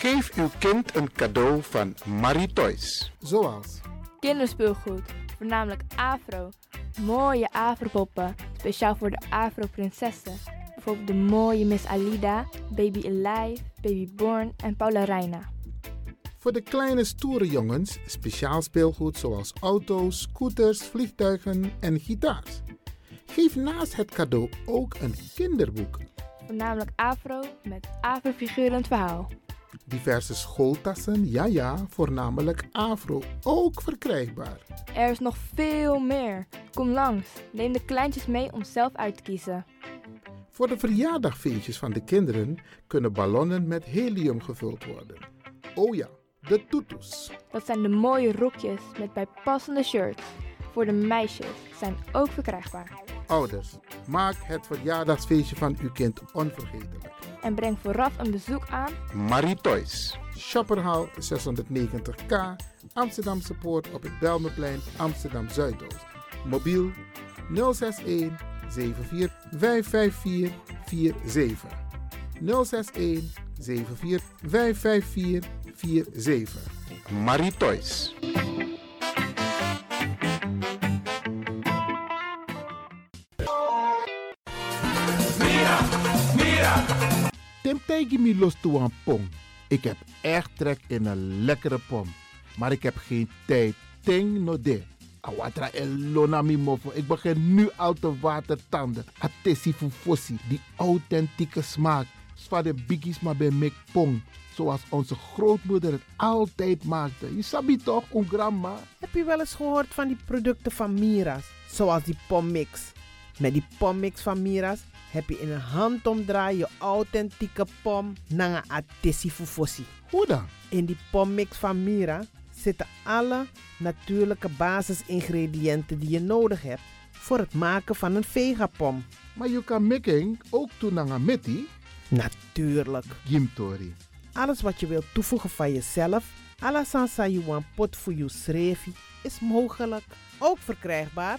Geef uw kind een cadeau van Marie Toys. Zoals kinderspeelgoed, voornamelijk afro. Mooie afropoppen, speciaal voor de afro-prinsessen. Bijvoorbeeld de mooie Miss Alida, Baby Alive, Baby Born en Paula Reina. Voor de kleine stoere jongens speciaal speelgoed zoals auto's, scooters, vliegtuigen en gitaars. Geef naast het cadeau ook een kinderboek. Voornamelijk afro met afro-figurend verhaal. Diverse schooltassen, ja ja, voornamelijk afro, ook verkrijgbaar. Er is nog veel meer. Kom langs, neem de kleintjes mee om zelf uit te kiezen. Voor de verjaardagfeestjes van de kinderen kunnen ballonnen met helium gevuld worden. Oh ja, de tutus. Dat zijn de mooie rokjes met bijpassende shirts. Voor de meisjes zijn ook verkrijgbaar. Ouders, maak het verjaardagsfeestje van uw kind onvergetelijk. En breng vooraf een bezoek aan Marie Toys. Shopperhal 690K, Amsterdamse Poort op het Belmeplein, Amsterdam Zuidoost. Mobiel 061 74 554 47. 061 74 554 47. Marie Toys. Tim tegen me los toe pom. Ik heb echt trek in een lekkere pom. Maar ik heb geen tijd. Ting no de. Awatra elona mofo. Ik begin nu al te watertanden. Atesi fufosi. Die authentieke smaak. Zwa de biggies maar bij mek pong. Zoals onze grootmoeder het altijd maakte. Je sabi toch, een grandma? Heb je wel eens gehoord van die producten van Mira's? Zoals die pommix. Met die pommix van Mira's heb je in een handomdraai je authentieke pom naar een atesi fufosi. Hoe dan? In die pommix van Mira zitten alle natuurlijke basisingrediënten die je nodig hebt voor het maken van een vegapom. Maar je kan making ook doen naar meti. Natuurlijk. Gimtori. Alles wat je wilt toevoegen van jezelf, alla sansa you want pot voor je srefi, is mogelijk. Ook verkrijgbaar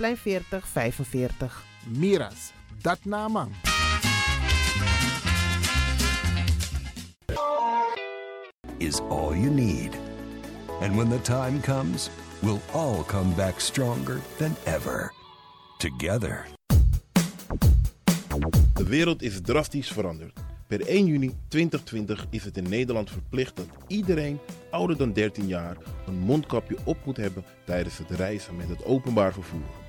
Plein 40 45. Miras, dat naman. is all you need. And when the time comes, we'll all come back stronger than ever. Together. De wereld is drastisch veranderd. Per 1 juni 2020 is het in Nederland verplicht dat iedereen ouder dan 13 jaar een mondkapje op moet hebben tijdens het reizen met het openbaar vervoer.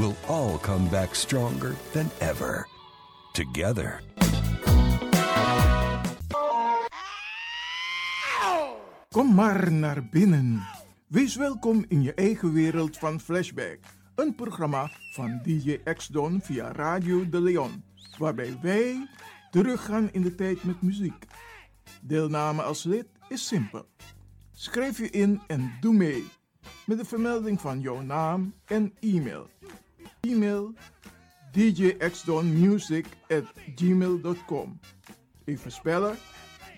we'll all come back stronger than ever. Together. Kom maar naar binnen. Wees welkom in je eigen wereld van Flashback. Een programma van DJ X-Don via Radio De Leon. Waarbij wij teruggaan in de tijd met muziek. Deelname als lid is simpel. Schrijf je in en doe mee. Met de vermelding van jouw naam en e-mail. E-mail at gmail.com Even spellen.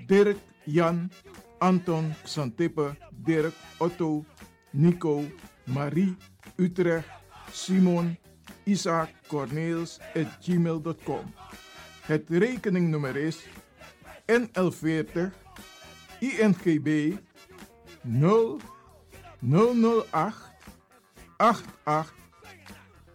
Dirk, Jan, Anton, Xantippe, Dirk, Otto, Nico, Marie, Utrecht, Simon, Isaac, Corneels, at gmail.com. Het rekeningnummer is NL40 INGB 0 008 88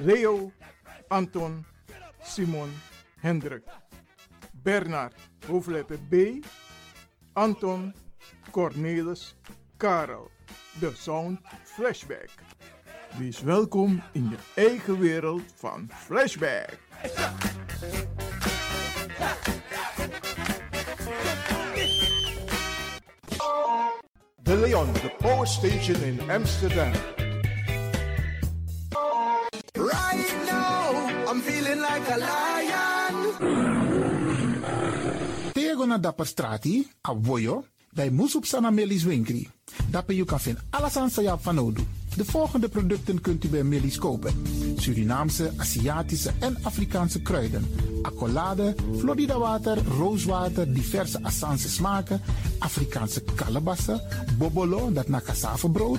Leo, Anton, Simon, Hendrik, Bernard, hoofdletter B, Anton, Cornelis, Karel. De Sound Flashback. Wees welkom in je eigen wereld van Flashback. De Leon, de power station in Amsterdam. Dapper strati, a voyo, dai musup sana melis winkri. Dapper you kan vinden alles aan sa van Odu. De volgende producten kunt u bij Melis kopen. Surinaamse, Aziatische en Afrikaanse kruiden. Accolade, Florida water, rooswater, diverse Assange smaken. Afrikaanse kalebassen, bobolo, dat na brood.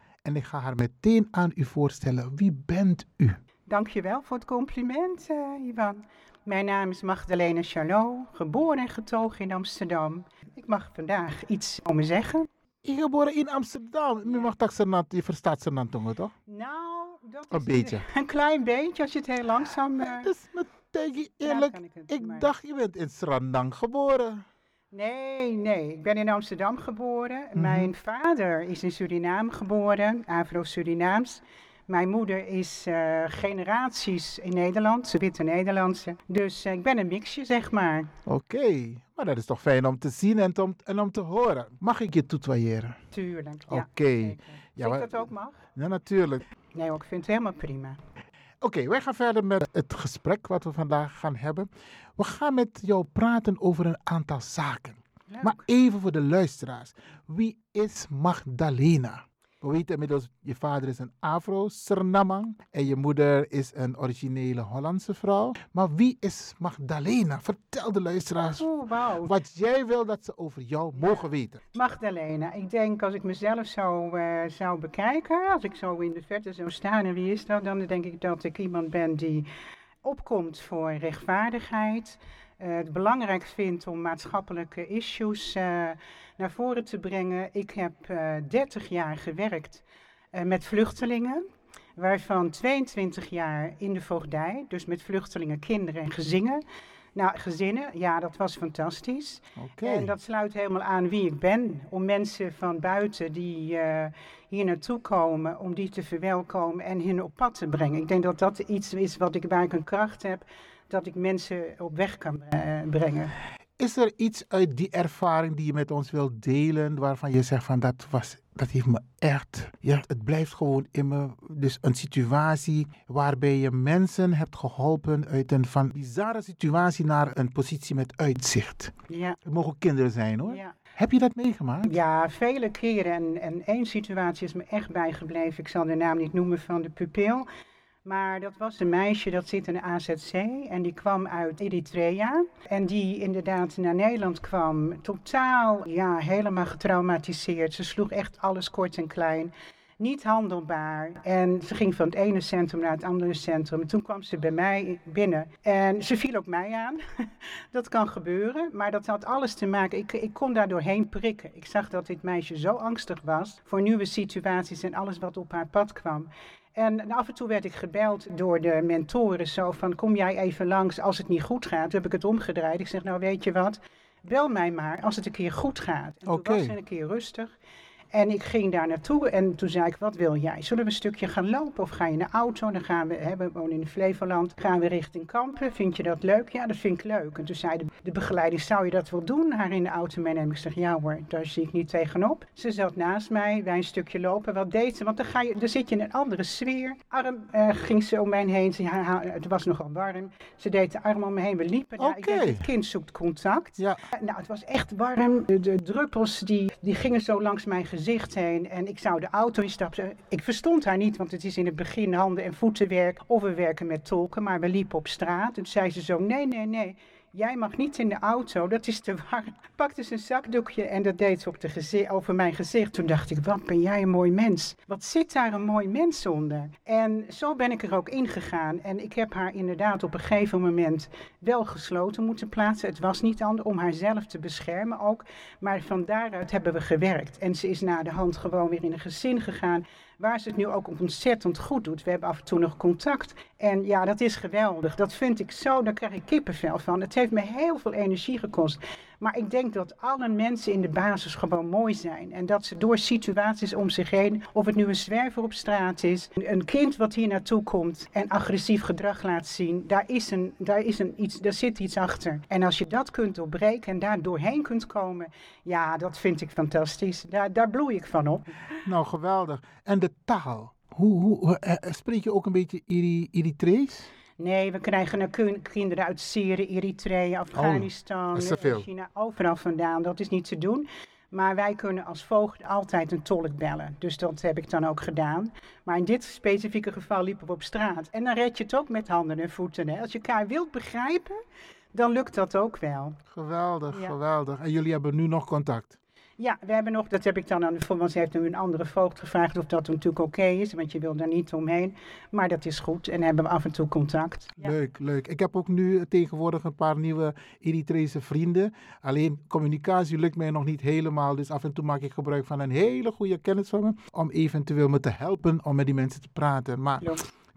En ik ga haar meteen aan u voorstellen. Wie bent u? Dankjewel voor het compliment, uh, Ivan. Mijn naam is Magdalena Charlot, geboren en getogen in Amsterdam. Ik mag vandaag iets om me zeggen. Je geboren in Amsterdam. U mag dat je verstaat ze tongen, toch? Nou, dat een is beetje. Een klein beetje, als je het heel langzaam... Uh... Dus meteen eerlijk, ik, ik dacht je bent in Srandang geboren. Nee, nee. Ik ben in Amsterdam geboren. Mhm. Mijn vader is in Suriname geboren, Afro-Surinaams. Mijn moeder is uh, generaties in Nederland, ze witte Nederlandse. Dus uh, ik ben een mixje, zeg maar. Oké, maar dat is toch fijn om te zien en, om, en om te horen. Mag ik je tutoyeren? Tuurlijk, ja. Oké. Okay. Ja, dat ook mag? Ja, natuurlijk. Nee, ik vind het helemaal prima. Oké, okay, wij gaan verder met het gesprek wat we vandaag gaan hebben. We gaan met jou praten over een aantal zaken. Maar even voor de luisteraars. Wie is Magdalena? We weten inmiddels, je vader is een Afro-Sernamang en je moeder is een originele Hollandse vrouw. Maar wie is Magdalena? Vertel de luisteraars oh, wow. wat jij wil dat ze over jou mogen weten. Magdalena, ik denk als ik mezelf zou, uh, zou bekijken, als ik zo in de verte zou staan en wie is dat, dan denk ik dat ik iemand ben die opkomt voor rechtvaardigheid. Uh, het belangrijk vindt om maatschappelijke issues uh, naar voren te brengen. Ik heb uh, 30 jaar gewerkt met vluchtelingen, waarvan 22 jaar in de voogdij, dus met vluchtelingen, kinderen en gezinnen. Nou, gezinnen, ja, dat was fantastisch. En dat sluit helemaal aan wie ik ben. Om mensen van buiten die uh, hier naartoe komen, om die te verwelkomen en hen op pad te brengen. Ik denk dat dat iets is wat ik, waar ik een kracht heb, dat ik mensen op weg kan uh, brengen. Is er iets uit die ervaring die je met ons wilt delen, waarvan je zegt van dat was, dat heeft me echt, ja, het blijft gewoon in me. Dus een situatie waarbij je mensen hebt geholpen uit een van bizarre situatie naar een positie met uitzicht. Ja. Het mogen kinderen zijn hoor. Ja. Heb je dat meegemaakt? Ja, vele keren. En, en één situatie is me echt bijgebleven. Ik zal de naam niet noemen van de pupil. Maar dat was een meisje dat zit in de AZC en die kwam uit Eritrea. En die inderdaad naar Nederland kwam, totaal, ja, helemaal getraumatiseerd. Ze sloeg echt alles kort en klein. Niet handelbaar. En ze ging van het ene centrum naar het andere centrum. En toen kwam ze bij mij binnen. En ze viel ook mij aan. dat kan gebeuren. Maar dat had alles te maken. Ik, ik kon daar doorheen prikken. Ik zag dat dit meisje zo angstig was voor nieuwe situaties en alles wat op haar pad kwam. En af en toe werd ik gebeld door de mentoren zo van kom jij even langs als het niet goed gaat. Toen heb ik het omgedraaid. Ik zeg nou weet je wat, bel mij maar als het een keer goed gaat. En Oké. toen was het een keer rustig. En ik ging daar naartoe en toen zei ik, wat wil jij? Zullen we een stukje gaan lopen of ga je in de auto? Dan gaan we, hè, we wonen in Flevoland, gaan we richting Kampen. Vind je dat leuk? Ja, dat vind ik leuk. En toen zei de, de begeleider, zou je dat wel doen? Haar in de auto meenemen. Ik zeg, ja hoor, daar zie ik niet tegenop. Ze zat naast mij, wij een stukje lopen. Wat deed ze? Want dan, ga je, dan zit je in een andere sfeer. Arm uh, ging ze om mij heen. Ze, het was nogal warm. Ze deed de arm om me heen. We liepen daar. Ik denk, het kind zoekt contact. Ja. Nou, het was echt warm. De, de druppels die, die gingen zo langs mijn gezicht heen en ik zou de auto instappen. Ik verstond haar niet, want het is in het begin handen- en voetenwerk of we werken met tolken, maar we liepen op straat. En toen zei ze zo, nee, nee, nee, jij mag niet in de auto, dat is te warm. Pakte ze een zakdoekje en dat deed ze op de over mijn gezicht. Toen dacht ik, wat ben jij een mooi mens. Wat zit daar een mooi mens onder? En zo ben ik er ook ingegaan. En ik heb haar inderdaad op een gegeven moment wel gesloten moeten plaatsen. Het was niet anders om haarzelf te beschermen ook. Maar van daaruit hebben we gewerkt. En ze is na de hand gewoon weer in een gezin gegaan waar ze het nu ook ontzettend goed doet. We hebben af en toe nog contact. En ja, dat is geweldig. Dat vind ik zo, daar krijg ik kippenvel van. Het heeft me heel veel energie gekost. Maar ik denk dat alle mensen in de basis gewoon mooi zijn. En dat ze door situaties om zich heen, of het nu een zwerver op straat is, een kind wat hier naartoe komt en agressief gedrag laat zien, daar, is een, daar, is een iets, daar zit iets achter. En als je dat kunt doorbreken en daar doorheen kunt komen, ja, dat vind ik fantastisch. Daar, daar bloei ik van op. Nou, geweldig. En de taal. Hoe, hoe, uh, spreek je ook een beetje Eritrees? Nee, we krijgen kinderen uit Syrië, Eritrea, Afghanistan, oh, China, overal vandaan. Dat is niet te doen. Maar wij kunnen als voogd altijd een tolk bellen. Dus dat heb ik dan ook gedaan. Maar in dit specifieke geval liepen we op straat. En dan red je het ook met handen en voeten. Hè? Als je elkaar wilt begrijpen, dan lukt dat ook wel. Geweldig, ja. geweldig. En jullie hebben nu nog contact? Ja, we hebben nog, dat heb ik dan aan de want ze heeft nu een andere voogd gevraagd of dat natuurlijk oké okay is, want je wil daar niet omheen. Maar dat is goed en hebben we af en toe contact. Ja. Leuk, leuk. Ik heb ook nu tegenwoordig een paar nieuwe Eritrese vrienden. Alleen communicatie lukt mij nog niet helemaal, dus af en toe maak ik gebruik van een hele goede kennis van me om eventueel me te helpen om met die mensen te praten. Maar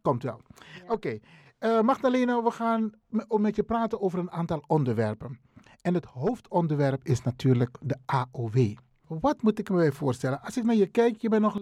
komt wel. Ja. Oké. Okay. Uh, Magdalena, we gaan met je praten over een aantal onderwerpen. En het hoofdonderwerp is natuurlijk de AOW. Wat moet ik me voorstellen? Als ik naar je kijk, je bent nog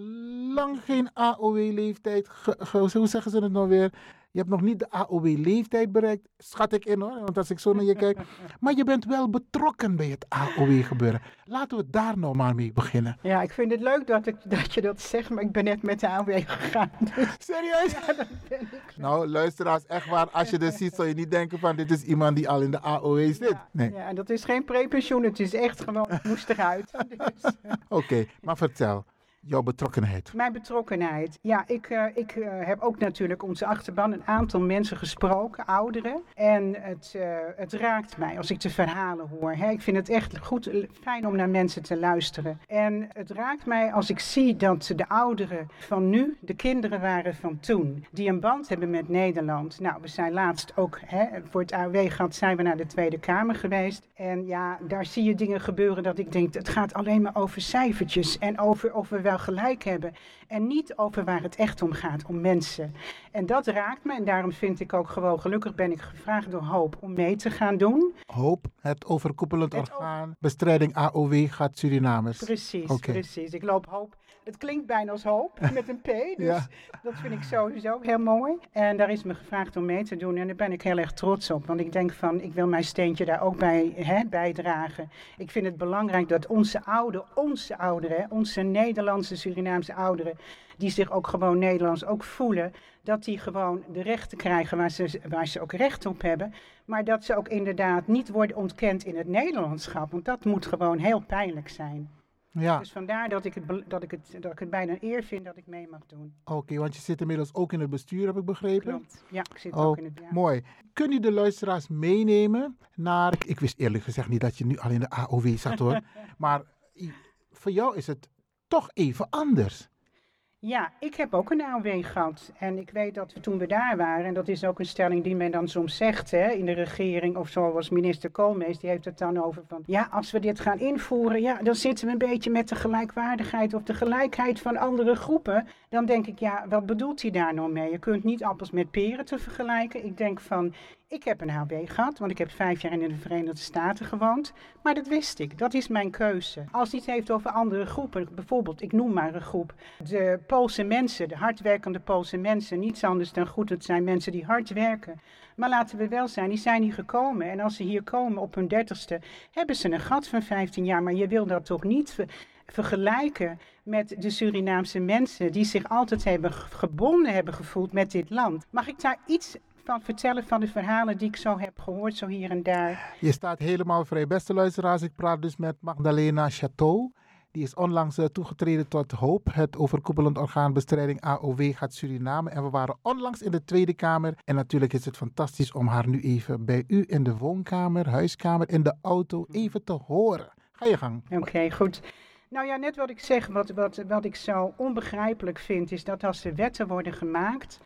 lang geen AOW-leeftijd. Hoe zeggen ze het nou weer? Je hebt nog niet de AOW-leeftijd bereikt. Schat ik in hoor, want als ik zo naar je kijk. Maar je bent wel betrokken bij het AOW-gebeuren. Laten we daar nou maar mee beginnen. Ja, ik vind het leuk dat, ik, dat je dat zegt, maar ik ben net met de AOW gegaan. Dus. Serieus? Ja, dat ben ik. Nou, luisteraars, echt waar. Als je dit ziet, zou je niet denken van dit is iemand die al in de AOW zit. Ja, nee. ja en dat is geen prepensioen. Het is echt gewoon, het moest eruit. Dus. Oké, okay, maar vertel. Jouw betrokkenheid. Mijn betrokkenheid. Ja, ik, uh, ik uh, heb ook natuurlijk onze achterban een aantal mensen gesproken, ouderen. En het, uh, het raakt mij als ik de verhalen hoor. Hè. Ik vind het echt goed, fijn om naar mensen te luisteren. En het raakt mij als ik zie dat de ouderen van nu de kinderen waren van toen. Die een band hebben met Nederland. Nou, we zijn laatst ook hè, voor het AOW gehad, zijn we naar de Tweede Kamer geweest. En ja, daar zie je dingen gebeuren dat ik denk, het gaat alleen maar over cijfertjes. En over of we wel gelijk hebben. En niet over waar het echt om gaat, om mensen. En dat raakt me en daarom vind ik ook gewoon, gelukkig ben ik gevraagd door Hoop om mee te gaan doen. Hoop, het overkoepelend orgaan, bestrijding AOW gaat Surinamers. Precies, precies. Ik loop hoop. Het klinkt bijna als hoop met een P, dus Ja. dat vind ik sowieso heel mooi. En daar is me gevraagd om mee te doen en daar ben ik heel erg trots op. Want ik denk van, ik wil mijn steentje daar ook bij hè, bijdragen. Ik vind het belangrijk dat onze ouderen, onze ouderen, onze Nederlandse, Surinaamse ouderen, die zich ook gewoon Nederlands ook voelen, dat die gewoon de rechten krijgen waar ze, waar ze ook recht op hebben. Maar dat ze ook inderdaad niet worden ontkend in het Nederlandschap. Want dat moet gewoon heel pijnlijk zijn. Ja, Dus vandaar dat ik, het, dat, ik het, dat ik het bijna een eer vind dat ik mee mag doen. oké, want je zit inmiddels ook in het bestuur, heb ik begrepen. Klopt. Ja, ik zit Oh, ook in het... Ja. mooi. Kun je de luisteraars meenemen naar... Ik wist eerlijk gezegd niet dat je nu al in de AOW zat hoor. maar voor jou is het toch even anders. Ja, ik heb ook een AOW gehad. En ik weet dat we toen we daar waren, en dat is ook een stelling die men dan soms zegt hè, in de regering, of zoals minister Koolmees, die heeft het dan over van, ja, als we dit gaan invoeren, ja, dan zitten we een beetje met de gelijkwaardigheid of de gelijkheid van andere groepen. Dan denk ik, ja, wat bedoelt hij daar nou mee? Je kunt niet appels met peren te vergelijken. Ik denk van, ik heb een AOW gehad, want ik heb vijf jaar in de Verenigde Staten gewoond. Maar dat wist ik, dat is mijn keuze. Als het heeft over andere groepen, bijvoorbeeld, ik noem maar een groep, de Poolse mensen, de hardwerkende Poolse mensen, niets anders dan goed, het zijn mensen die hard werken. Maar laten we wel zijn, die zijn hier gekomen. En als ze hier komen op hun dertigste, hebben ze een gat van 15 jaar. Maar je wil dat toch niet ver- vergelijken met de Surinaamse mensen die zich altijd hebben gebonden hebben gevoeld met dit land. Mag ik daar iets van vertellen van de verhalen die ik zo heb gehoord, zo hier en daar? Je staat helemaal vrij. Beste luisteraars, ik praat dus met Magdalena Chateau. Die is onlangs eh, toegetreden tot HOOP, het overkoepelend orgaan bestrijding AOW gaat Suriname. En we waren onlangs in de Tweede Kamer. En natuurlijk is het fantastisch om haar nu even bij u in de woonkamer, huiskamer, in de auto even te horen. Ga je gang. Oké, goed. Nou ja, net wat ik zeg, wat, wat, wat ik zo onbegrijpelijk vind, is dat als er wetten worden gemaakt,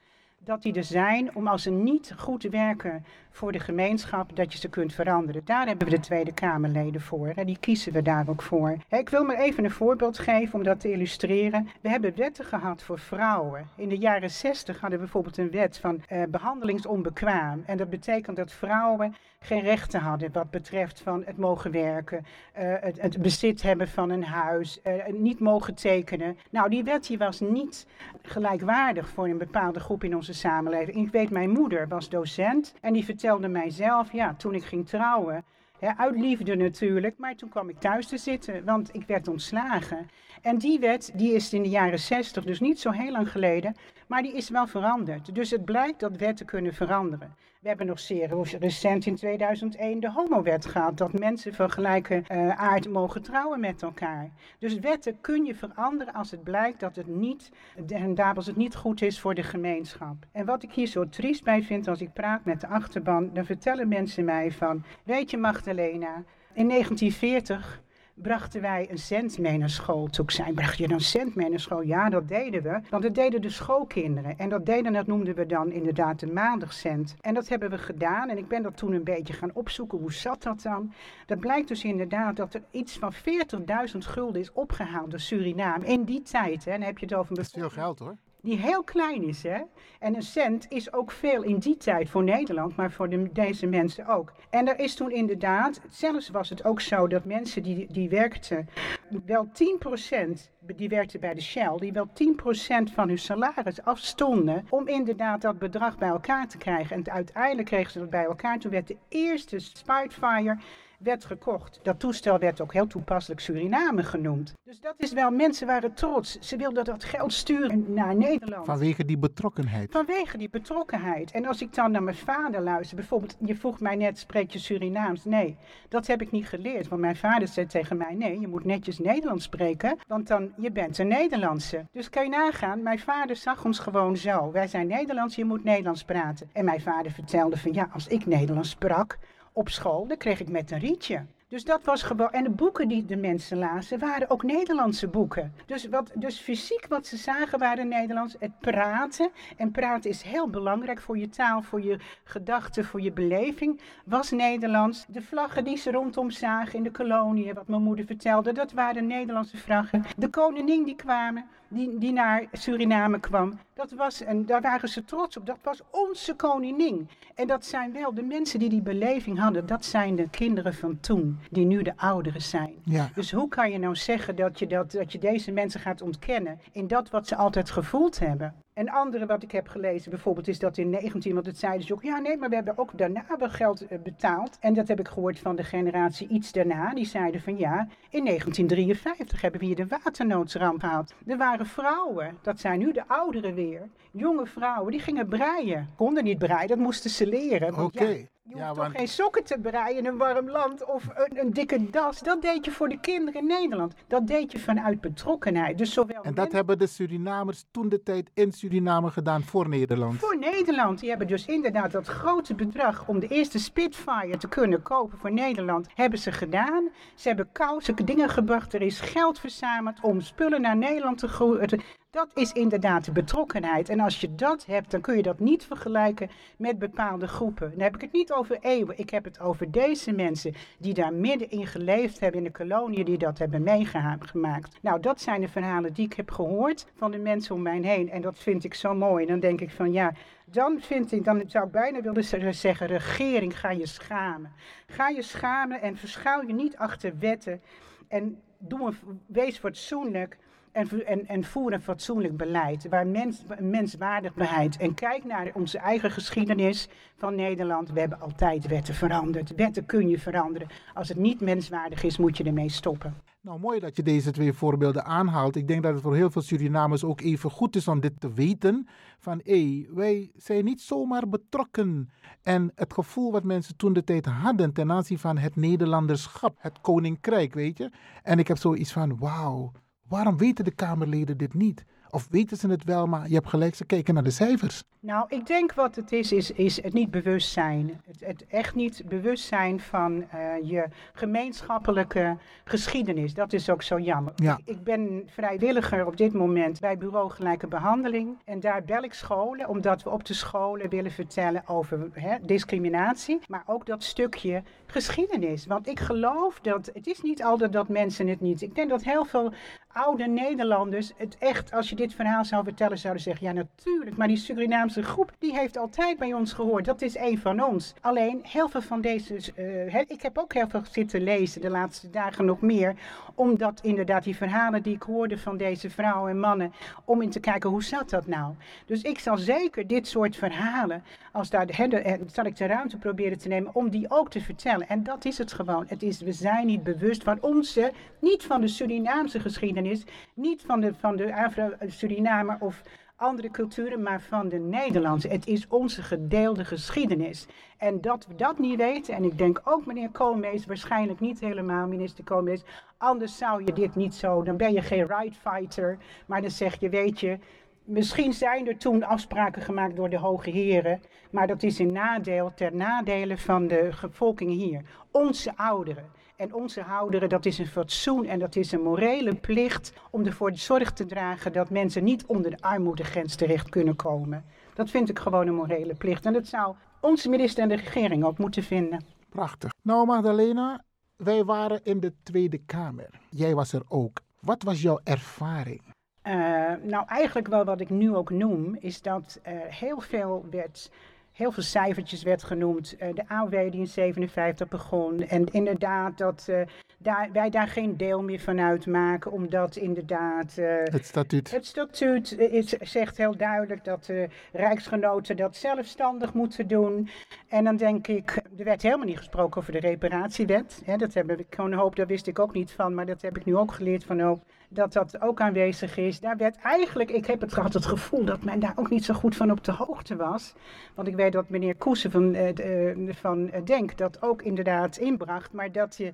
dat die er zijn om als ze niet goed werken voor de gemeenschap, dat je ze kunt veranderen. Daar hebben we de Tweede Kamerleden voor. Die kiezen we daar ook voor. Ik wil maar even een voorbeeld geven om dat te illustreren. We hebben wetten gehad voor vrouwen. In de jaren 60 hadden we bijvoorbeeld een wet van eh, behandelingsonbekwaam. En dat betekent dat vrouwen geen rechten hadden wat betreft van het mogen werken, eh, het, het bezit hebben van een huis, eh, niet mogen tekenen. Nou, die wet die was niet gelijkwaardig voor een bepaalde groep in onze samenleving. Ik weet, mijn moeder was docent en die vertelde mij zelf, ja, toen ik ging trouwen, hè, uit liefde natuurlijk, maar toen kwam ik thuis te zitten, want ik werd ontslagen. En die wet, die is in de jaren 60, dus niet zo heel lang geleden, maar die is wel veranderd. Dus het blijkt dat wetten kunnen veranderen. We hebben nog zeer recent in 2001 de homowet gehad, dat mensen van gelijke eh, aard mogen trouwen met elkaar. Dus wetten kun je veranderen als het blijkt dat het niet, en het niet goed is voor de gemeenschap. En wat ik hier zo triest bij vind als ik praat met de achterban, dan vertellen mensen mij van, weet je Magdalena, in 1940 brachten wij een cent mee naar school. Toen ik bracht je dan cent mee naar school? Ja, dat deden we. Want dat deden de schoolkinderen. En dat deden, dat noemden we dan inderdaad de maandagcent. En dat hebben we gedaan. En ik ben dat toen een beetje gaan opzoeken. Hoe zat dat dan? Dat blijkt dus inderdaad dat er iets van 40.000 gulden is opgehaald door Suriname. In die tijd, hè. Dan heb je het over Dat is veel geld hoor. Die heel klein is. Hè? En een cent is ook veel in die tijd voor Nederland, maar voor de, deze mensen ook. En er is toen inderdaad, zelfs was het ook zo dat mensen die, die werkten, wel 10%, die werkten bij de Shell, die wel 10% van hun salaris afstonden om inderdaad dat bedrag bij elkaar te krijgen. En uiteindelijk kregen ze dat bij elkaar. Toen werd de eerste Spitfire werd gekocht. Dat toestel werd ook heel toepasselijk Suriname genoemd. Dus dat is wel, mensen waren trots. Ze wilden dat geld sturen naar Nederland. Vanwege die betrokkenheid. Vanwege die betrokkenheid. En als ik dan naar mijn vader luister, bijvoorbeeld, je vroeg mij net, spreek je Surinaams? Nee, dat heb ik niet geleerd. Want mijn vader zei tegen mij, nee, je moet netjes Nederlands spreken, want dan, je bent een Nederlandse. Dus kan je nagaan, mijn vader zag ons gewoon zo. Wij zijn Nederlands, je moet Nederlands praten. En mijn vader vertelde van, ja, als ik Nederlands sprak, op school, dan kreeg ik met een rietje. Dus dat was gewoon. En de boeken die de mensen lazen waren ook Nederlandse boeken. Dus, wat, dus fysiek wat ze zagen waren Nederlands. Het praten. En praten is heel belangrijk voor je taal, voor je gedachten, voor je beleving. Was Nederlands. De vlaggen die ze rondom zagen in de koloniën, wat mijn moeder vertelde, dat waren Nederlandse vlaggen. De koningin die kwamen, die, die naar Suriname kwam, dat was, en daar waren ze trots op. Dat was onze koningin. En dat zijn wel de mensen die die beleving hadden. Dat zijn de kinderen van toen, die nu de ouderen zijn. Ja. Dus hoe kan je nou zeggen dat je, dat, dat je deze mensen gaat ontkennen in dat wat ze altijd gevoeld hebben? En andere wat ik heb gelezen bijvoorbeeld is dat in 19, want het zeiden ze ook, ja nee, maar we hebben ook daarna wel geld eh, betaald. En dat heb ik gehoord van de generatie iets daarna. Die zeiden van ja, in 1953 hebben we hier de waternoodsramp gehad. Er waren vrouwen, dat zijn nu de ouderen weer, jonge vrouwen, die gingen breien. Konden niet breien, dat moesten ze leren. Oké. want ja, je hoeft Ja, toch want- geen sokken te breien in een warm land of een, een dikke das. Dat deed je voor de kinderen in Nederland. Dat deed je vanuit betrokkenheid. Dus zowel En dat hebben de Surinamers toen de tijd in Suriname gedaan voor Nederland. voor Nederland. Die hebben dus inderdaad dat grote bedrag om de eerste Spitfire te kunnen kopen voor Nederland. Hebben ze gedaan. Ze hebben kousen, dingen gebracht. Er is geld verzameld om spullen naar Nederland te groeien. Dat is inderdaad de betrokkenheid. En als je dat hebt, dan kun je dat niet vergelijken met bepaalde groepen. Dan heb ik het niet over eeuwen. Ik heb het over deze mensen die daar middenin geleefd hebben in de koloniën, die dat hebben meegemaakt. Nou, dat zijn de verhalen die ik heb gehoord van de mensen om mij heen. En dat vind ik zo mooi. En dan denk ik van ja, dan vind ik, dan zou ik bijna willen zeggen, regering, ga je schamen. Ga je schamen en verschuil je niet achter wetten. En doe een, wees fatsoenlijk en, en, en voer een fatsoenlijk beleid. Waar mens, menswaardigheid. En kijk naar onze eigen geschiedenis van Nederland. We hebben altijd wetten veranderd. Wetten kun je veranderen. Als het niet menswaardig is, moet je ermee stoppen. Nou, mooi dat je deze twee voorbeelden aanhaalt. Ik denk dat het voor heel veel Surinamers ook even goed is om dit te weten. Van hé, wij zijn niet zomaar betrokken. En het gevoel wat mensen toen de tijd hadden ten aanzien van het Nederlanderschap, het koninkrijk, weet je. En ik heb zoiets van, wauw, waarom weten de Kamerleden dit niet? Of weten ze het wel, maar je hebt gelijk, ze kijken naar de cijfers. Nou, ik denk wat het is, is, is het niet bewustzijn. Het, het echt niet bewustzijn van eh, je gemeenschappelijke geschiedenis. Dat is ook zo jammer. Ja. Ik, ik ben vrijwilliger op dit moment bij Bureau Gelijke Behandeling. En daar bel ik scholen, omdat we op de scholen willen vertellen over hè, discriminatie. Maar ook dat stukje geschiedenis. Want ik geloof dat, het is niet altijd dat mensen het niet... Ik denk dat heel veel oude Nederlanders het echt, als je dit verhaal zou vertellen, zouden zeggen: ja, natuurlijk, maar die Surinaamse groep, die heeft altijd bij ons gehoord. Dat is een van ons. Alleen, heel veel van deze, eh, ik heb ook heel veel zitten lezen de laatste dagen nog meer, omdat inderdaad die verhalen die ik hoorde van deze vrouwen en mannen, om in te kijken hoe zat dat nou. Dus ik zal zeker dit soort verhalen, als daar, eh, zal ik de ruimte proberen te nemen om die ook te vertellen. En dat is het gewoon. Het is, we zijn niet bewust van onze, niet van de Surinaamse geschiedenis, niet van de, van de Afro-Surinamer of andere culturen, maar van de Nederlandse. Het is onze gedeelde geschiedenis. En dat we dat niet weten, en ik denk ook meneer Koolmees, waarschijnlijk niet helemaal minister Koolmees, anders zou je dit niet zo, dan ben je geen right fighter, maar dan zeg je, weet je, Misschien zijn er toen afspraken gemaakt door de hoge heren, maar dat is in nadeel, ter nadele van de bevolking hier. Onze ouderen en onze ouderen, dat is een fatsoen en dat is een morele plicht om ervoor de zorg te dragen dat mensen niet onder de armoedegrens terecht kunnen komen. Dat vind ik gewoon een morele plicht en dat zou onze minister en de regering ook moeten vinden. Prachtig. Nou, Magdalena, wij waren in de Tweede Kamer. Jij was er ook. Wat was jouw ervaring? Uh, nou, eigenlijk wel wat ik nu ook noem, is dat uh, heel veel werd, heel veel cijfertjes werd genoemd. Uh, de AOW die in 57 begon. En inderdaad dat daar, wij daar geen deel meer van uitmaken, omdat inderdaad... het statuut. Het statuut is, zegt heel duidelijk dat de rijksgenoten dat zelfstandig moeten doen. En dan denk ik, er werd helemaal niet gesproken over de reparatiewet. Hè, dat heb ik gewoon hoop, daar wist ik ook niet van, maar dat heb ik nu ook geleerd van hoop dat dat ook aanwezig is. Daar werd eigenlijk, ik heb het gehad het gevoel dat men daar ook niet zo goed van op de hoogte was. Want ik weet dat meneer Koesen van, uh, van uh, Denk dat ook inderdaad inbracht, maar dat je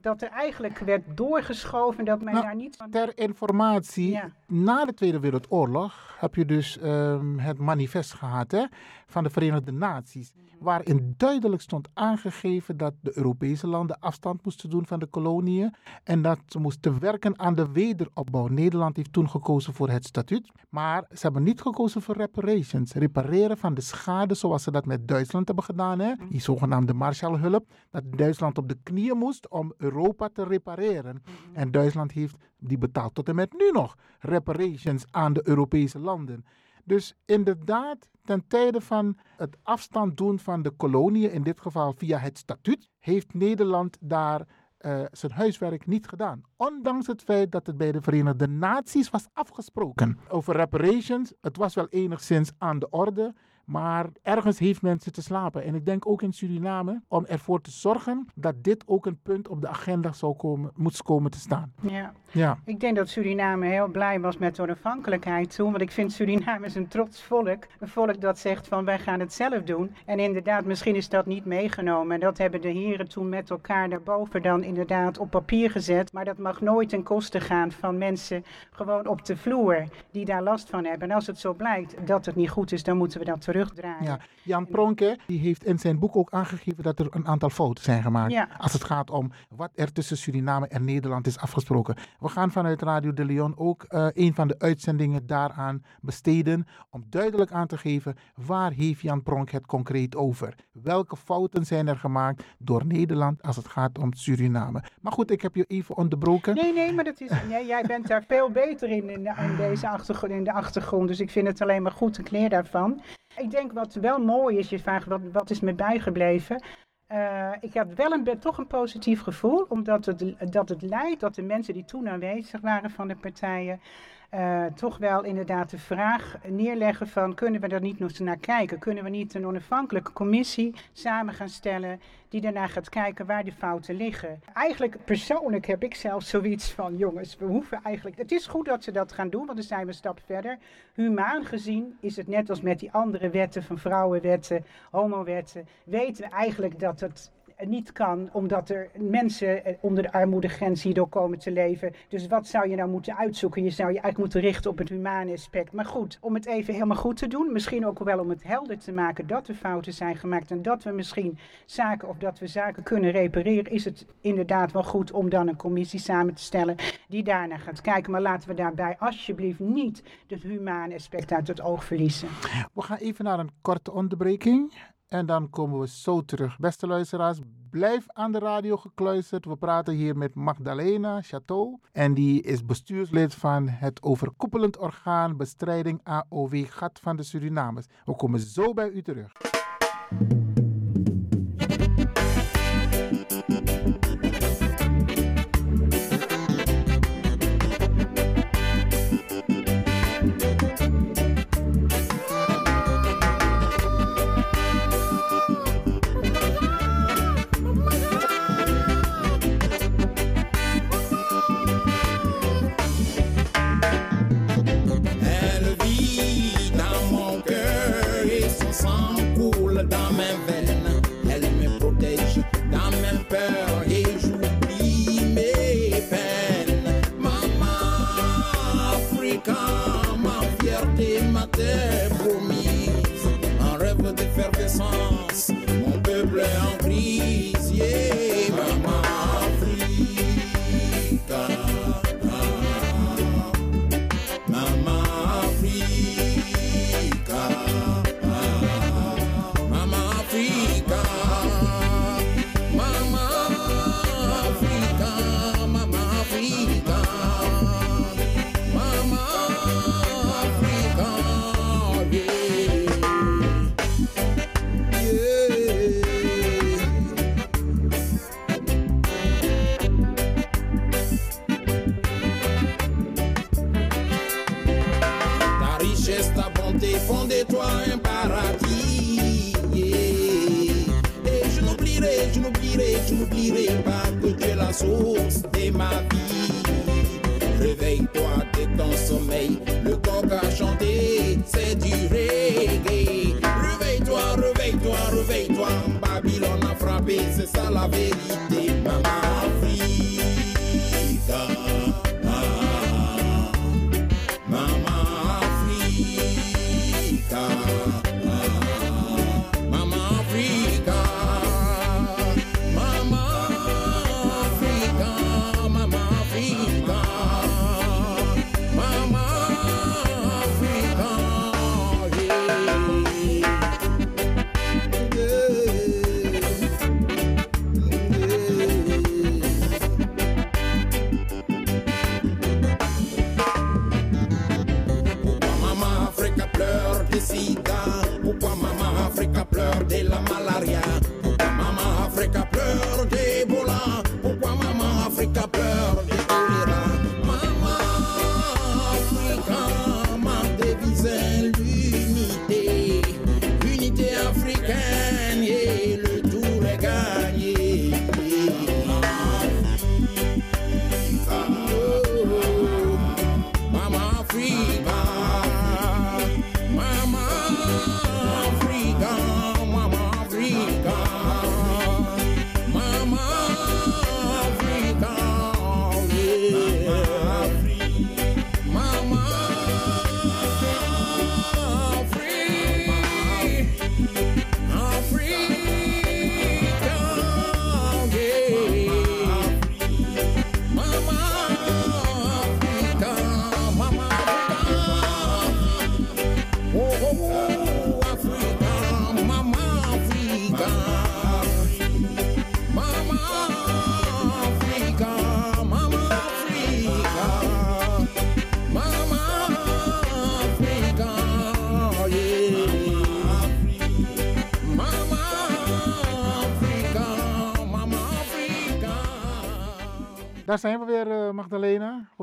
dat er eigenlijk werd doorgeschoven dat men Nou, daar niet van... Ter informatie, Ja. na de Tweede Wereldoorlog heb je dus ehm, het manifest gehad hè, van de Verenigde Naties. Waarin duidelijk stond aangegeven dat de Europese landen afstand moesten doen van de koloniën. En dat ze moesten werken aan de wederopbouw. Nederland heeft toen gekozen voor het statuut. Maar ze hebben niet gekozen voor reparations. Repareren van de schade zoals ze dat met Duitsland hebben gedaan. Hè? Die zogenaamde Marshallhulp. Dat Duitsland op de knieën moest om Europa te repareren. En Duitsland heeft die betaalt tot en met nu nog reparations aan de Europese landen. Dus inderdaad, ten tijde van het afstand doen van de koloniën, in dit geval via het statuut, heeft Nederland daar eh, zijn huiswerk niet gedaan. Ondanks het feit dat het bij de Verenigde Naties was afgesproken. Over reparations, het was wel enigszins aan de orde. Maar ergens heeft men zitten slapen. En ik denk ook in Suriname om ervoor te zorgen dat dit ook een punt op de agenda zou komen, moet komen te staan. Ja. Ja. Ik denk dat Suriname heel blij was met de onafhankelijkheid toen. Want ik vind Suriname is een trots volk. Een volk dat zegt van wij gaan het zelf doen. En inderdaad, misschien is dat niet meegenomen. En dat hebben de heren toen met elkaar daarboven dan inderdaad op papier gezet. Maar dat mag nooit ten koste gaan van mensen gewoon op de vloer die daar last van hebben. En als het zo blijkt dat het niet goed is, dan moeten we dat Ja, Jan Pronke die heeft in zijn boek ook aangegeven dat er een aantal fouten zijn gemaakt. Ja. Als het gaat om wat er tussen Suriname en Nederland is afgesproken. We gaan vanuit Radio de Leon ook eh, een van de uitzendingen daaraan besteden. Om duidelijk aan te geven waar heeft Jan Pronk het concreet over. Welke fouten zijn er gemaakt door Nederland als het gaat om Suriname. Maar goed, ik heb je even onderbroken. Nee, nee, maar dat is, nee, jij bent daar veel beter in, in, in deze achtergrond, in de achtergrond. Dus ik vind het alleen maar goed, ik leer daarvan. Ik denk wat wel mooi is, je vraagt wat, wat is me bijgebleven. Eh, ik had wel een, toch een positief gevoel, omdat het, dat het leidt dat de mensen die toen aanwezig waren van de partijen, eh, toch wel inderdaad de vraag neerleggen van kunnen we er niet nog naar kijken? Kunnen we niet een onafhankelijke commissie samen gaan stellen die daarna gaat kijken waar de fouten liggen? Eigenlijk persoonlijk heb ik zelf zoiets van jongens, we hoeven eigenlijk, het is goed dat ze dat gaan doen, want dan zijn we een stap verder. Humaan gezien is het net als met die andere wetten van vrouwenwetten, homowetten, weten we eigenlijk dat het niet kan, omdat er mensen eh, onder de armoedegrens hierdoor komen te leven. Dus wat zou je nou moeten uitzoeken? Je zou je eigenlijk moeten richten op het humane aspect. Maar goed, om het even helemaal goed te doen, misschien ook wel om het helder te maken dat er fouten zijn gemaakt en dat we misschien zaken of dat we zaken kunnen repareren, is het inderdaad wel goed om dan een commissie samen te stellen die daarna gaat kijken. Maar laten we daarbij alsjeblieft niet het humane aspect uit het oog verliezen. We gaan even naar een korte onderbreking. En dan komen we zo terug. Beste luisteraars, blijf aan de radio gekluisterd. We praten hier met Magdalena Chateau. En die is bestuurslid van het overkoepelend orgaan bestrijding AOW Gat van de Surinamers. We komen zo bij u terug. song. Toi un paradis. Et je n'oublierai, je n'oublierai, je n'oublierai pas que tu es la source de ma vie. Réveille-toi de ton sommeil, le coq a chanté, c'est du reggae. Réveille-toi, réveille-toi, réveille-toi, Babylone a frappé, c'est ça la vérité, maman.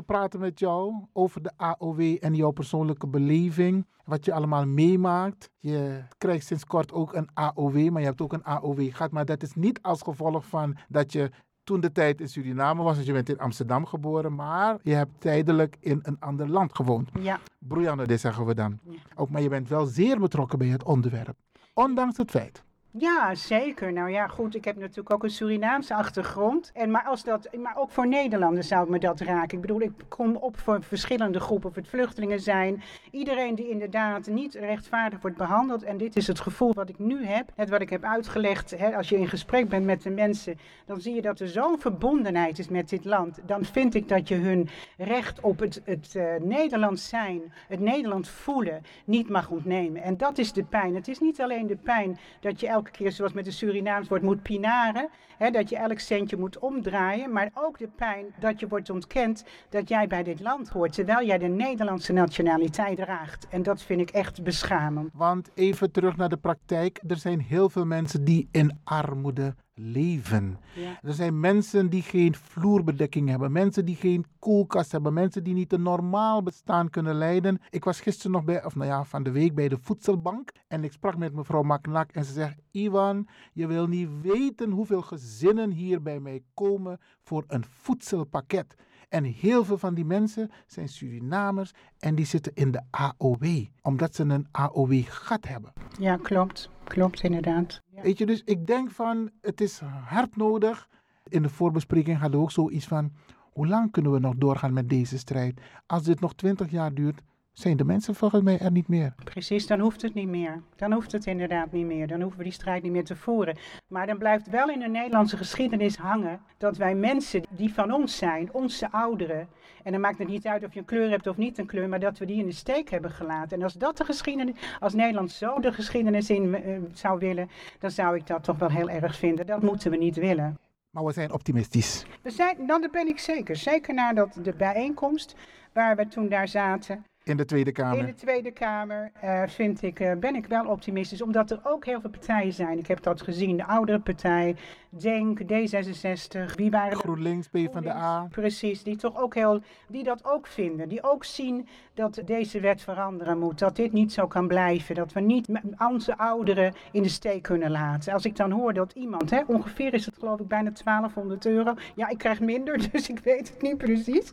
Praten met jou over de AOW en jouw persoonlijke beleving. Wat je allemaal meemaakt. Je krijgt sinds kort ook een AOW, maar je hebt ook een AOW gehad. Maar dat is niet als gevolg van dat je toen de tijd in Suriname was. Dus je bent in Amsterdam geboren, maar je hebt tijdelijk in een ander land gewoond. Ja. Broeiande, dit zeggen we dan. Ook, maar je bent wel zeer betrokken bij het onderwerp. Ondanks het feit ja, zeker. Nou ja, goed, ik heb natuurlijk ook een Surinaamse achtergrond. En, maar, als dat, maar ook voor Nederlanders zou ik me dat raken. Ik bedoel, ik kom op voor verschillende groepen, of het vluchtelingen zijn. Iedereen die inderdaad niet rechtvaardig wordt behandeld. En dit is het gevoel wat ik nu heb, het wat ik heb uitgelegd. Hè, als je in gesprek bent met de mensen, dan zie je dat er zo'n verbondenheid is met dit land. Dan vind ik dat je hun recht op het, het uh, Nederlands zijn, het Nederland voelen, niet mag ontnemen. En dat is de pijn. Het is niet alleen de pijn dat je elke keer, zoals met de Surinaams wordt, moet pinaren. Hè, dat je elk centje moet omdraaien. Maar ook de pijn dat je wordt ontkend dat jij bij dit land hoort. Terwijl jij de Nederlandse nationaliteit draagt. En dat vind ik echt beschamend. Want even terug naar de praktijk. Er zijn heel veel mensen die in armoede leven. Er zijn mensen die geen vloerbedekking hebben, mensen die geen koelkast hebben, mensen die niet een normaal bestaan kunnen leiden. Ik was gisteren nog bij, of nou ja, van de week bij de voedselbank en ik sprak met mevrouw Maknak en ze zegt: Ivan, je wil niet weten hoeveel gezinnen hier bij mij komen voor een voedselpakket. En heel veel van die mensen zijn Surinamers en die zitten in de AOW, omdat ze een AOW-gat hebben. Ja, klopt. Klopt, inderdaad. Weet je, dus ik denk van, het is hard nodig. In de voorbespreking hadden we ook zoiets van, hoe lang kunnen we nog doorgaan met deze strijd? Als dit nog twintig jaar duurt, zijn de mensen volgens mij er niet meer. Precies, dan hoeft het niet meer. Dan hoeft het inderdaad niet meer. Dan hoeven we die strijd niet meer te voeren. Maar dan blijft wel in de Nederlandse geschiedenis hangen dat wij mensen die van ons zijn, onze ouderen, en dan maakt het niet uit of je een kleur hebt of niet een kleur, maar dat we die in de steek hebben gelaten. En als dat de geschiedenis, als Nederland zo de geschiedenis in uh, zou willen, dan zou ik dat toch wel heel erg vinden. Dat moeten we niet willen. Maar we zijn optimistisch. We zijn, nou, dat ben ik zeker. Zeker nadat de bijeenkomst waar we toen daar zaten. In de Tweede Kamer. In de Tweede Kamer uh, vind ik, uh, ben ik wel optimistisch, omdat er ook heel veel partijen zijn. Ik heb dat gezien, de oudere partij, Denk, D66, wie waren GroenLinks, PvdA. Precies, die toch ook heel, die dat ook vinden. Die ook zien dat deze wet veranderen moet, dat dit niet zo kan blijven, dat we niet onze ouderen in de steek kunnen laten. Als ik dan hoor dat iemand, hè, ongeveer is het geloof ik bijna 1200 euro, ja ik krijg minder, dus ik weet het niet precies,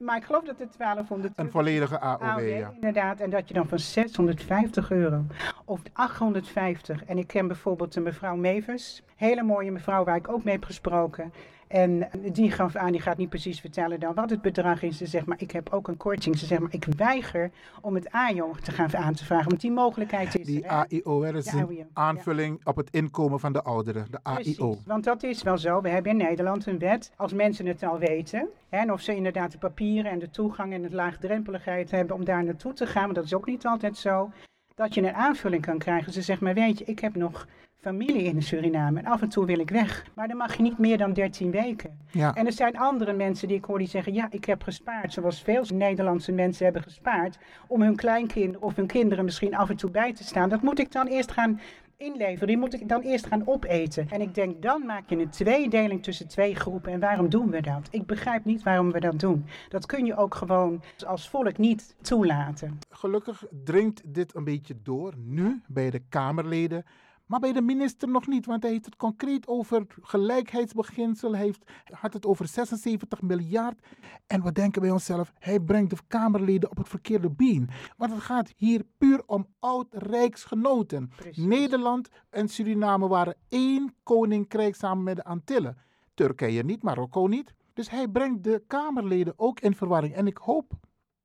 maar ik geloof dat het 1200 Een volledige AOW. Inderdaad, en dat je dan van 650 euro of 850. En ik ken bijvoorbeeld de mevrouw Mevers, hele mooie mevrouw waar ik ook mee heb gesproken. En die gaf aan, die gaat niet precies vertellen dan wat het bedrag is. Ze zegt, maar ik heb ook een korting. Ze zegt, maar ik weiger om het AIO te gaan aan te vragen. Want die mogelijkheid is Die AIO, is een aanvulling op het inkomen van de ouderen. De AIO. Precies, want dat is wel zo. We hebben in Nederland een wet, als mensen het al weten. Hè, en of ze inderdaad de papieren en de toegang en het laagdrempeligheid hebben om daar naartoe te gaan. Want dat is ook niet altijd zo. Dat je een aanvulling kan krijgen. Ze zegt, maar weet je, ik heb nog familie in Suriname. En af en toe wil ik weg. Maar dan mag je niet meer dan 13 weken. Ja. En er zijn andere mensen die ik hoor die zeggen: Ja, ik heb gespaard. Zoals veel Nederlandse mensen hebben gespaard. Om hun kleinkinderen of hun kinderen misschien af en toe bij te staan. Dat moet ik dan eerst gaan inleveren. Die moet ik dan eerst gaan opeten. En ik denk, dan maak je een tweedeling tussen twee groepen. En waarom doen we dat? Ik begrijp niet waarom we dat doen. Dat kun je ook gewoon als volk niet toelaten. Gelukkig dringt dit een beetje door nu bij de Kamerleden. Maar bij de minister nog niet, want hij heeft het concreet over gelijkheidsbeginsel. Hij heeft, had het over 76 miljard. En we denken bij onszelf, hij brengt de Kamerleden op het verkeerde been. Want het gaat hier puur om oud-rijksgenoten. Nederland en Suriname waren één koninkrijk samen met de Antillen. Turkije niet, Marokko niet. Dus hij brengt de Kamerleden ook in verwarring. En ik hoop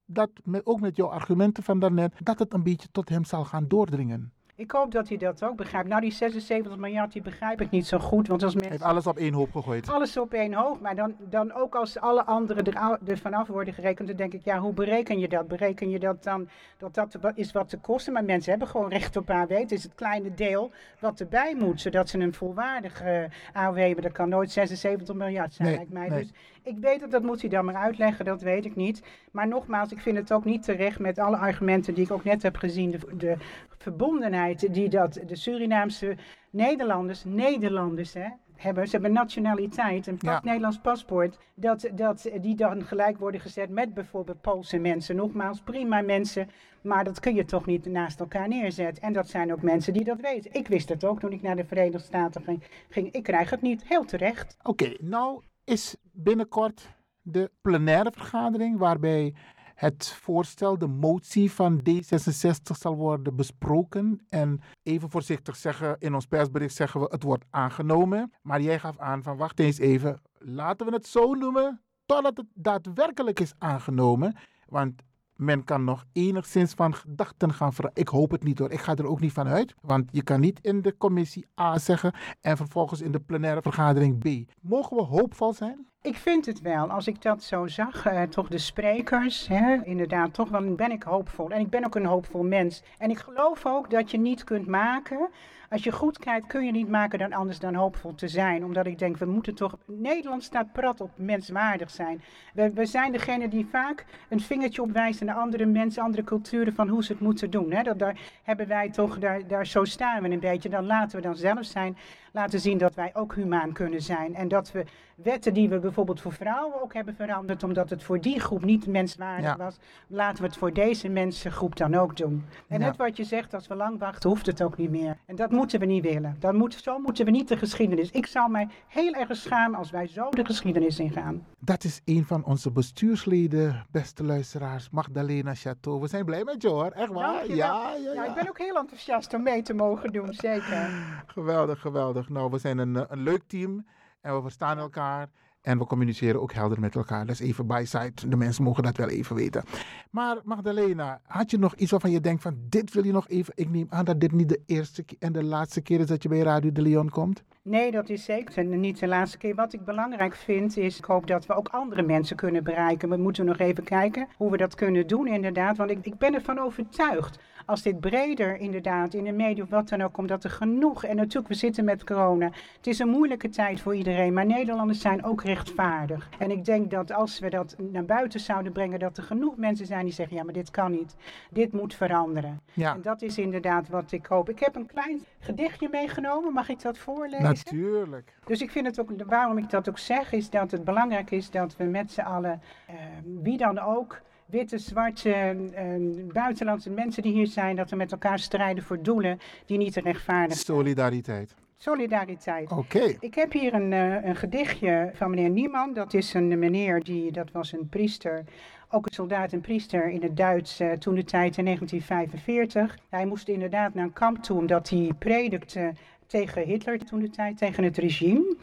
dat, ook met jouw argumenten van daarnet, dat het een beetje tot hem zal gaan doordringen. Ik hoop dat hij dat ook begrijpt. Nou, die 76 miljard, die begrijp ik niet zo goed. Want als mensen... Heeft alles op één hoop gegooid. Alles op één hoop. Maar dan, dan ook als alle anderen er, er vanaf worden gerekend, dan denk ik, ja, hoe bereken je dat? Bereken je dat dan, dat dat is wat te kosten? Maar mensen hebben gewoon recht op AW. Het is het kleine deel wat erbij moet, zodat ze een volwaardige AW hebben. Dat kan nooit 76 miljard zijn, lijkt mij. Dus ik weet dat, dat moet hij dan maar uitleggen, dat weet ik niet. Maar nogmaals, ik vind het ook niet terecht met alle argumenten die ik ook net heb gezien. De, de verbondenheid die dat de Surinaamse Nederlanders, Nederlanders hè, hebben, ze hebben nationaliteit, een Ja. Nederlands paspoort, dat, dat die dan gelijk worden gezet met bijvoorbeeld Poolse mensen. Nogmaals, prima mensen, maar dat kun je toch niet naast elkaar neerzetten. En dat zijn ook mensen die dat weten. Ik wist het ook toen ik naar de Verenigde Staten ging. ging. Ik krijg het niet, heel terecht. Oké, nou is binnenkort de plenaire vergadering waarbij het voorstel, de motie van D66 zal worden besproken. En even voorzichtig zeggen, in ons persbericht zeggen we het wordt aangenomen. Maar jij gaf aan van wacht eens even, laten we het zo noemen totdat het daadwerkelijk is aangenomen. Want men kan nog enigszins van gedachten gaan veranderen. Ik hoop het niet hoor. Ik ga er ook niet van uit. Want je kan niet in de commissie A zeggen en vervolgens in de plenaire vergadering B. Mogen we hoopvol zijn? Ik vind het wel. Als ik dat zo zag, eh, toch de sprekers, hè, inderdaad, toch wel ben ik hoopvol. En ik ben ook een hoopvol mens. En ik geloof ook dat je niet kunt maken. Als je goed kijkt, kun je niet maken dan anders dan hoopvol te zijn. Omdat ik denk, we moeten toch. Nederland staat prat op menswaardig zijn. We, we zijn degene die vaak een vingertje opwijst naar andere mensen, andere culturen van hoe ze het moeten doen. Hè. Dat, daar hebben wij toch, daar, daar zo staan we een beetje. Dan laten we dan zelf zijn, laten zien dat wij ook humaan kunnen zijn. En dat we wetten die we bijvoorbeeld voor vrouwen ook hebben veranderd, omdat het voor die groep niet menswaardig Ja. was, laten we het voor deze mensengroep dan ook doen. En Ja. net wat je zegt, als we lang wachten, hoeft het ook niet meer. En dat moeten we niet willen. Dan moet, zo moeten we niet de geschiedenis. Ik zou mij heel erg schamen als wij zo de geschiedenis ingaan. Dat is een van onze bestuursleden, beste luisteraars, Magdalena Chateau. We zijn blij met je hoor, echt waar? Ja, ja, Ja, ja. ik ben ook heel enthousiast om mee te mogen doen, zeker. Geweldig, geweldig. Nou, we zijn een, eh, een leuk team en we verstaan elkaar. En we communiceren ook helder met elkaar. Dat is even by side. De mensen mogen dat wel even weten. Maar Magdalena, had je nog iets waarvan je denkt van dit wil je nog even... Ik neem aan dat dit niet de eerste en de laatste keer is dat je bij Radio de Leon komt. Nee, dat is zeker niet de laatste keer. Wat ik belangrijk vind is, ik hoop dat we ook andere mensen kunnen bereiken. We moeten nog even kijken hoe we dat kunnen doen inderdaad. Want ik, ik ben ervan overtuigd, als dit breder inderdaad in de media of wat dan ook, omdat er genoeg... En natuurlijk, we zitten met corona. Het is een moeilijke tijd voor iedereen, maar Nederlanders zijn ook rechtvaardig. En ik denk dat als we dat naar buiten zouden brengen, dat er genoeg mensen zijn die zeggen, ja, maar dit kan niet. Dit moet veranderen. Ja. En dat is inderdaad wat ik hoop. Ik heb een klein gedichtje meegenomen, mag ik dat voorlezen? Natuurlijk. Dus ik vind het ook, waarom ik dat ook zeg, is dat het belangrijk is dat we met z'n allen, eh, wie dan ook, witte, zwarte, eh, buitenlandse mensen die hier zijn, dat we met elkaar strijden voor doelen die niet te rechtvaardig zijn. Solidariteit. Solidariteit. Oké. Ik heb hier een, eh, een gedichtje van meneer Nieman. Dat is een meneer die, dat was een priester, ook een soldaat en priester in het Duits eh, toen de tijd in 1945. Hij moest inderdaad naar een kamp toe omdat hij predikte tegen Hitler toen de tijd, tegen het regime.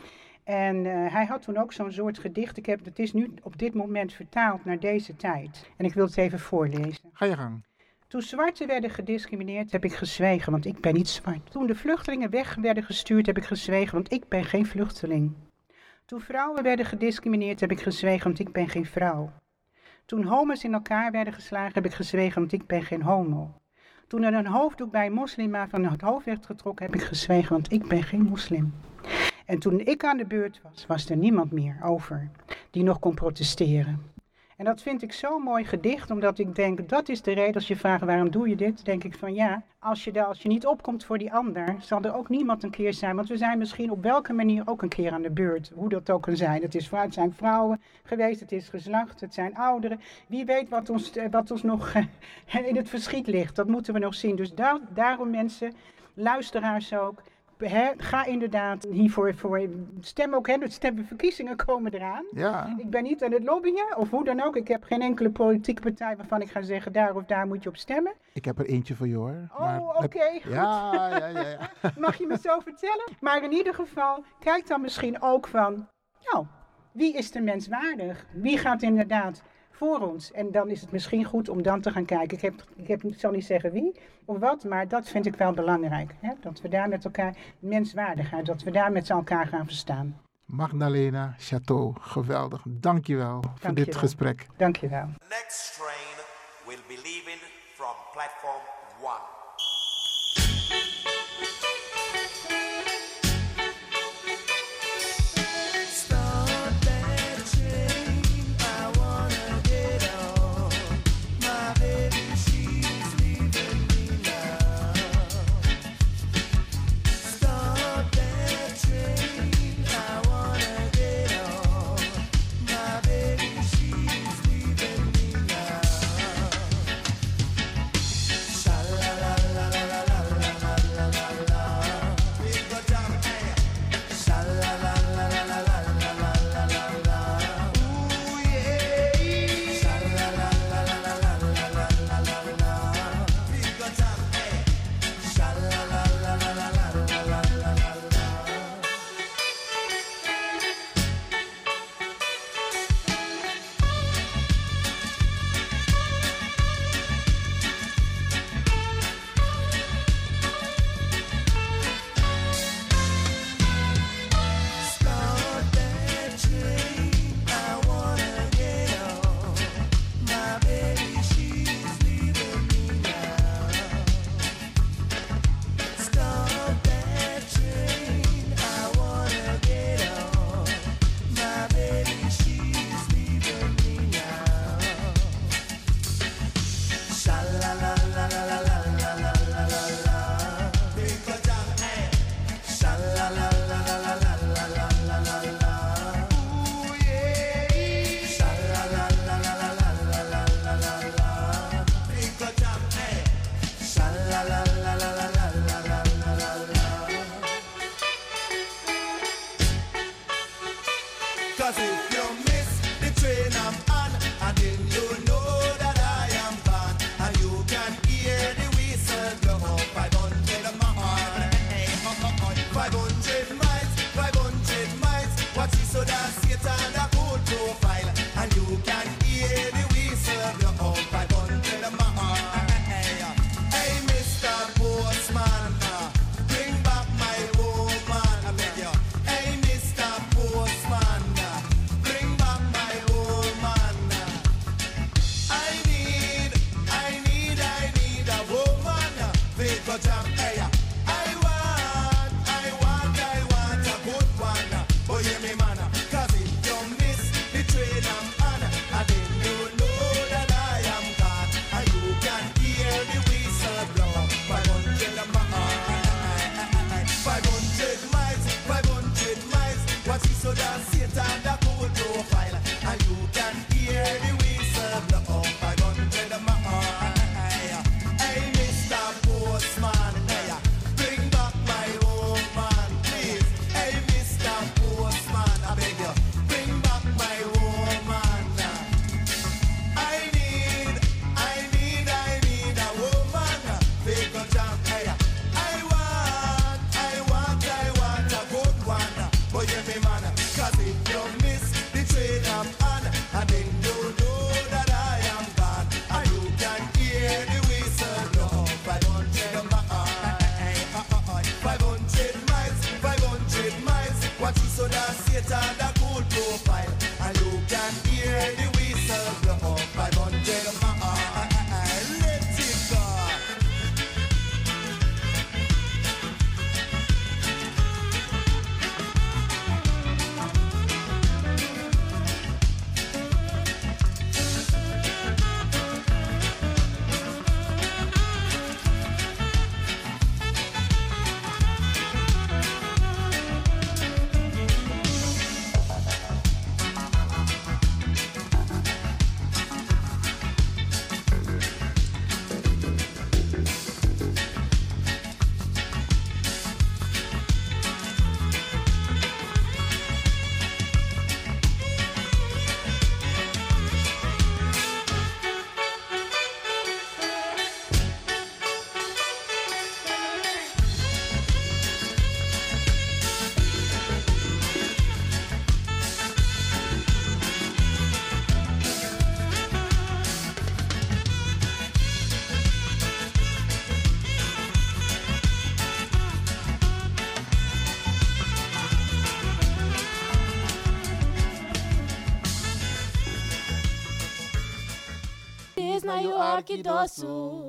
En eh, hij had toen ook zo'n soort gedicht. Ik heb, het is nu op dit moment vertaald naar deze tijd. En ik wil het even voorlezen. Ga je gang. Toen zwarten werden gediscrimineerd, heb ik gezwegen, want ik ben niet zwart. Toen de vluchtelingen weg werden gestuurd, heb ik gezwegen, want ik ben geen vluchteling. Toen vrouwen werden gediscrimineerd, heb ik gezwegen, want ik ben geen vrouw. Toen homo's in elkaar werden geslagen, heb ik gezwegen, want ik ben geen homo. Toen er een hoofddoek bij een moslima van het hoofd werd getrokken, heb ik gezwegen, want ik ben geen moslim. En toen ik aan de beurt was, was er niemand meer over die nog kon protesteren. En dat vind ik zo'n mooi gedicht, omdat ik denk, dat is de reden als je vraagt waarom doe je dit, denk ik van ja, als je, als je niet opkomt voor die ander, zal er ook niemand een keer zijn. Want we zijn misschien op welke manier ook een keer aan de beurt, hoe dat ook kan zijn. Het, is, zijn vrouwen geweest, het is geslacht, het zijn ouderen. Wie weet wat ons, eh, wat ons nog eh, in het verschiet ligt, dat moeten we nog zien. Dus daar, daarom mensen, luisteraars ook, Ga inderdaad hiervoor voor stem ook. Hè, de stemverkiezingen komen eraan. Ja. Ik ben niet aan het lobbyen of hoe dan ook. Ik heb geen enkele politieke partij waarvan ik ga zeggen daar of daar moet je op stemmen. Ik heb er eentje voor je hoor. Oh, oké. goed. Ja, ja, ja, ja. Mag je me zo vertellen? Maar in ieder geval, kijk dan misschien ook van, nou, wie is de menswaardig? Wie gaat inderdaad voor ons. En dan is het misschien goed om dan te gaan kijken. Ik, heb, ik, heb, zal niet zeggen wie of wat, maar dat vind ik wel belangrijk. Hè? Dat we daar met elkaar menswaardigheid, dat we daar met elkaar gaan verstaan. Magdalena Chateau, geweldig. Dankjewel Dank voor dit wel. gesprek. Dankjewel. Next train will be leaving from platform 1.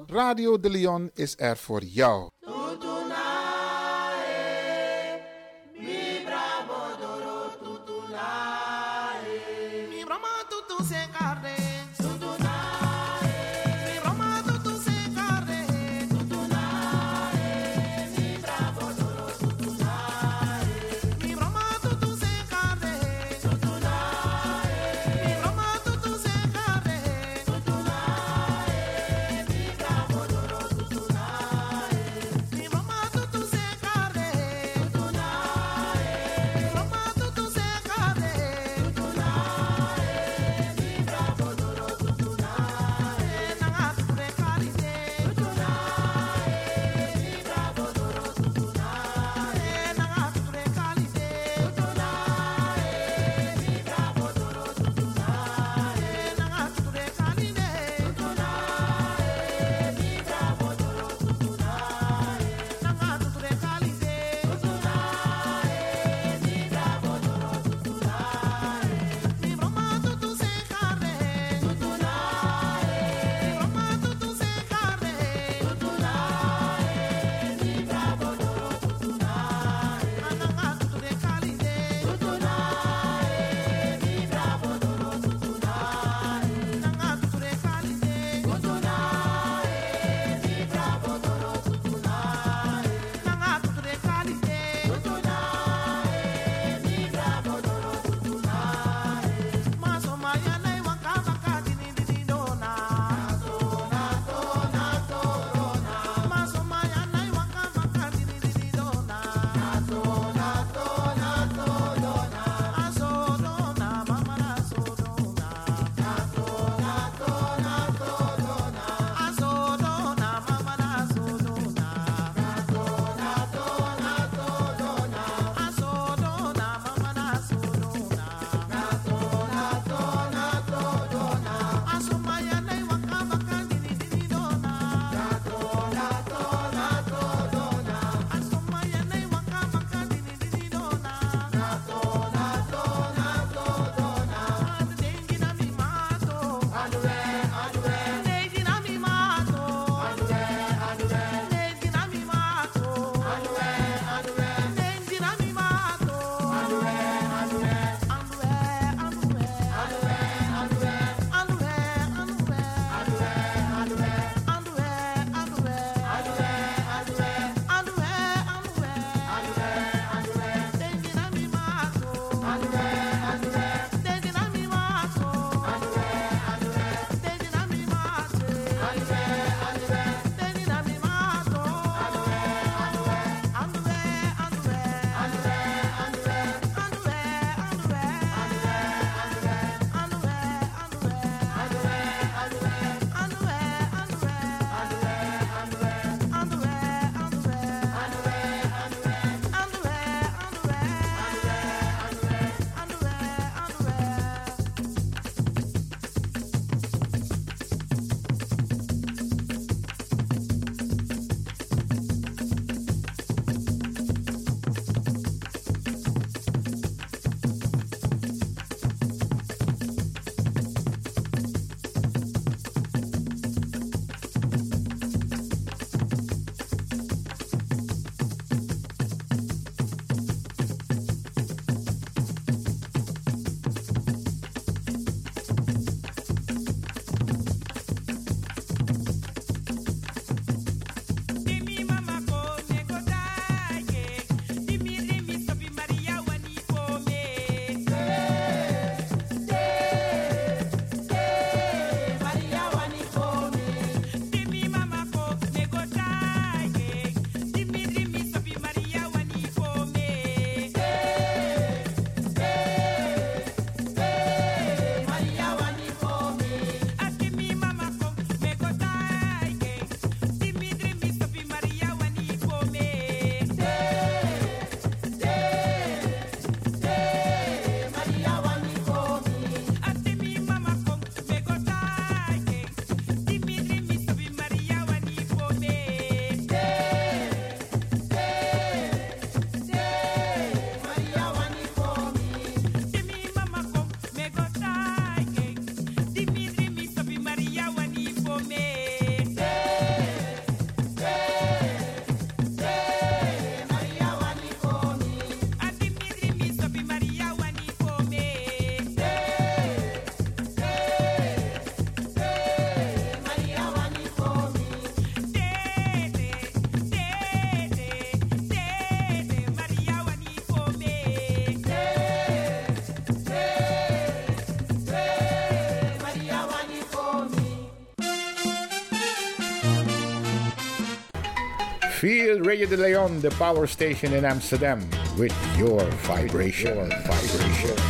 Radio de Leon is er voor jou. Feel Radio de Leon, the power station in Amsterdam, with your vibration. Your vibration.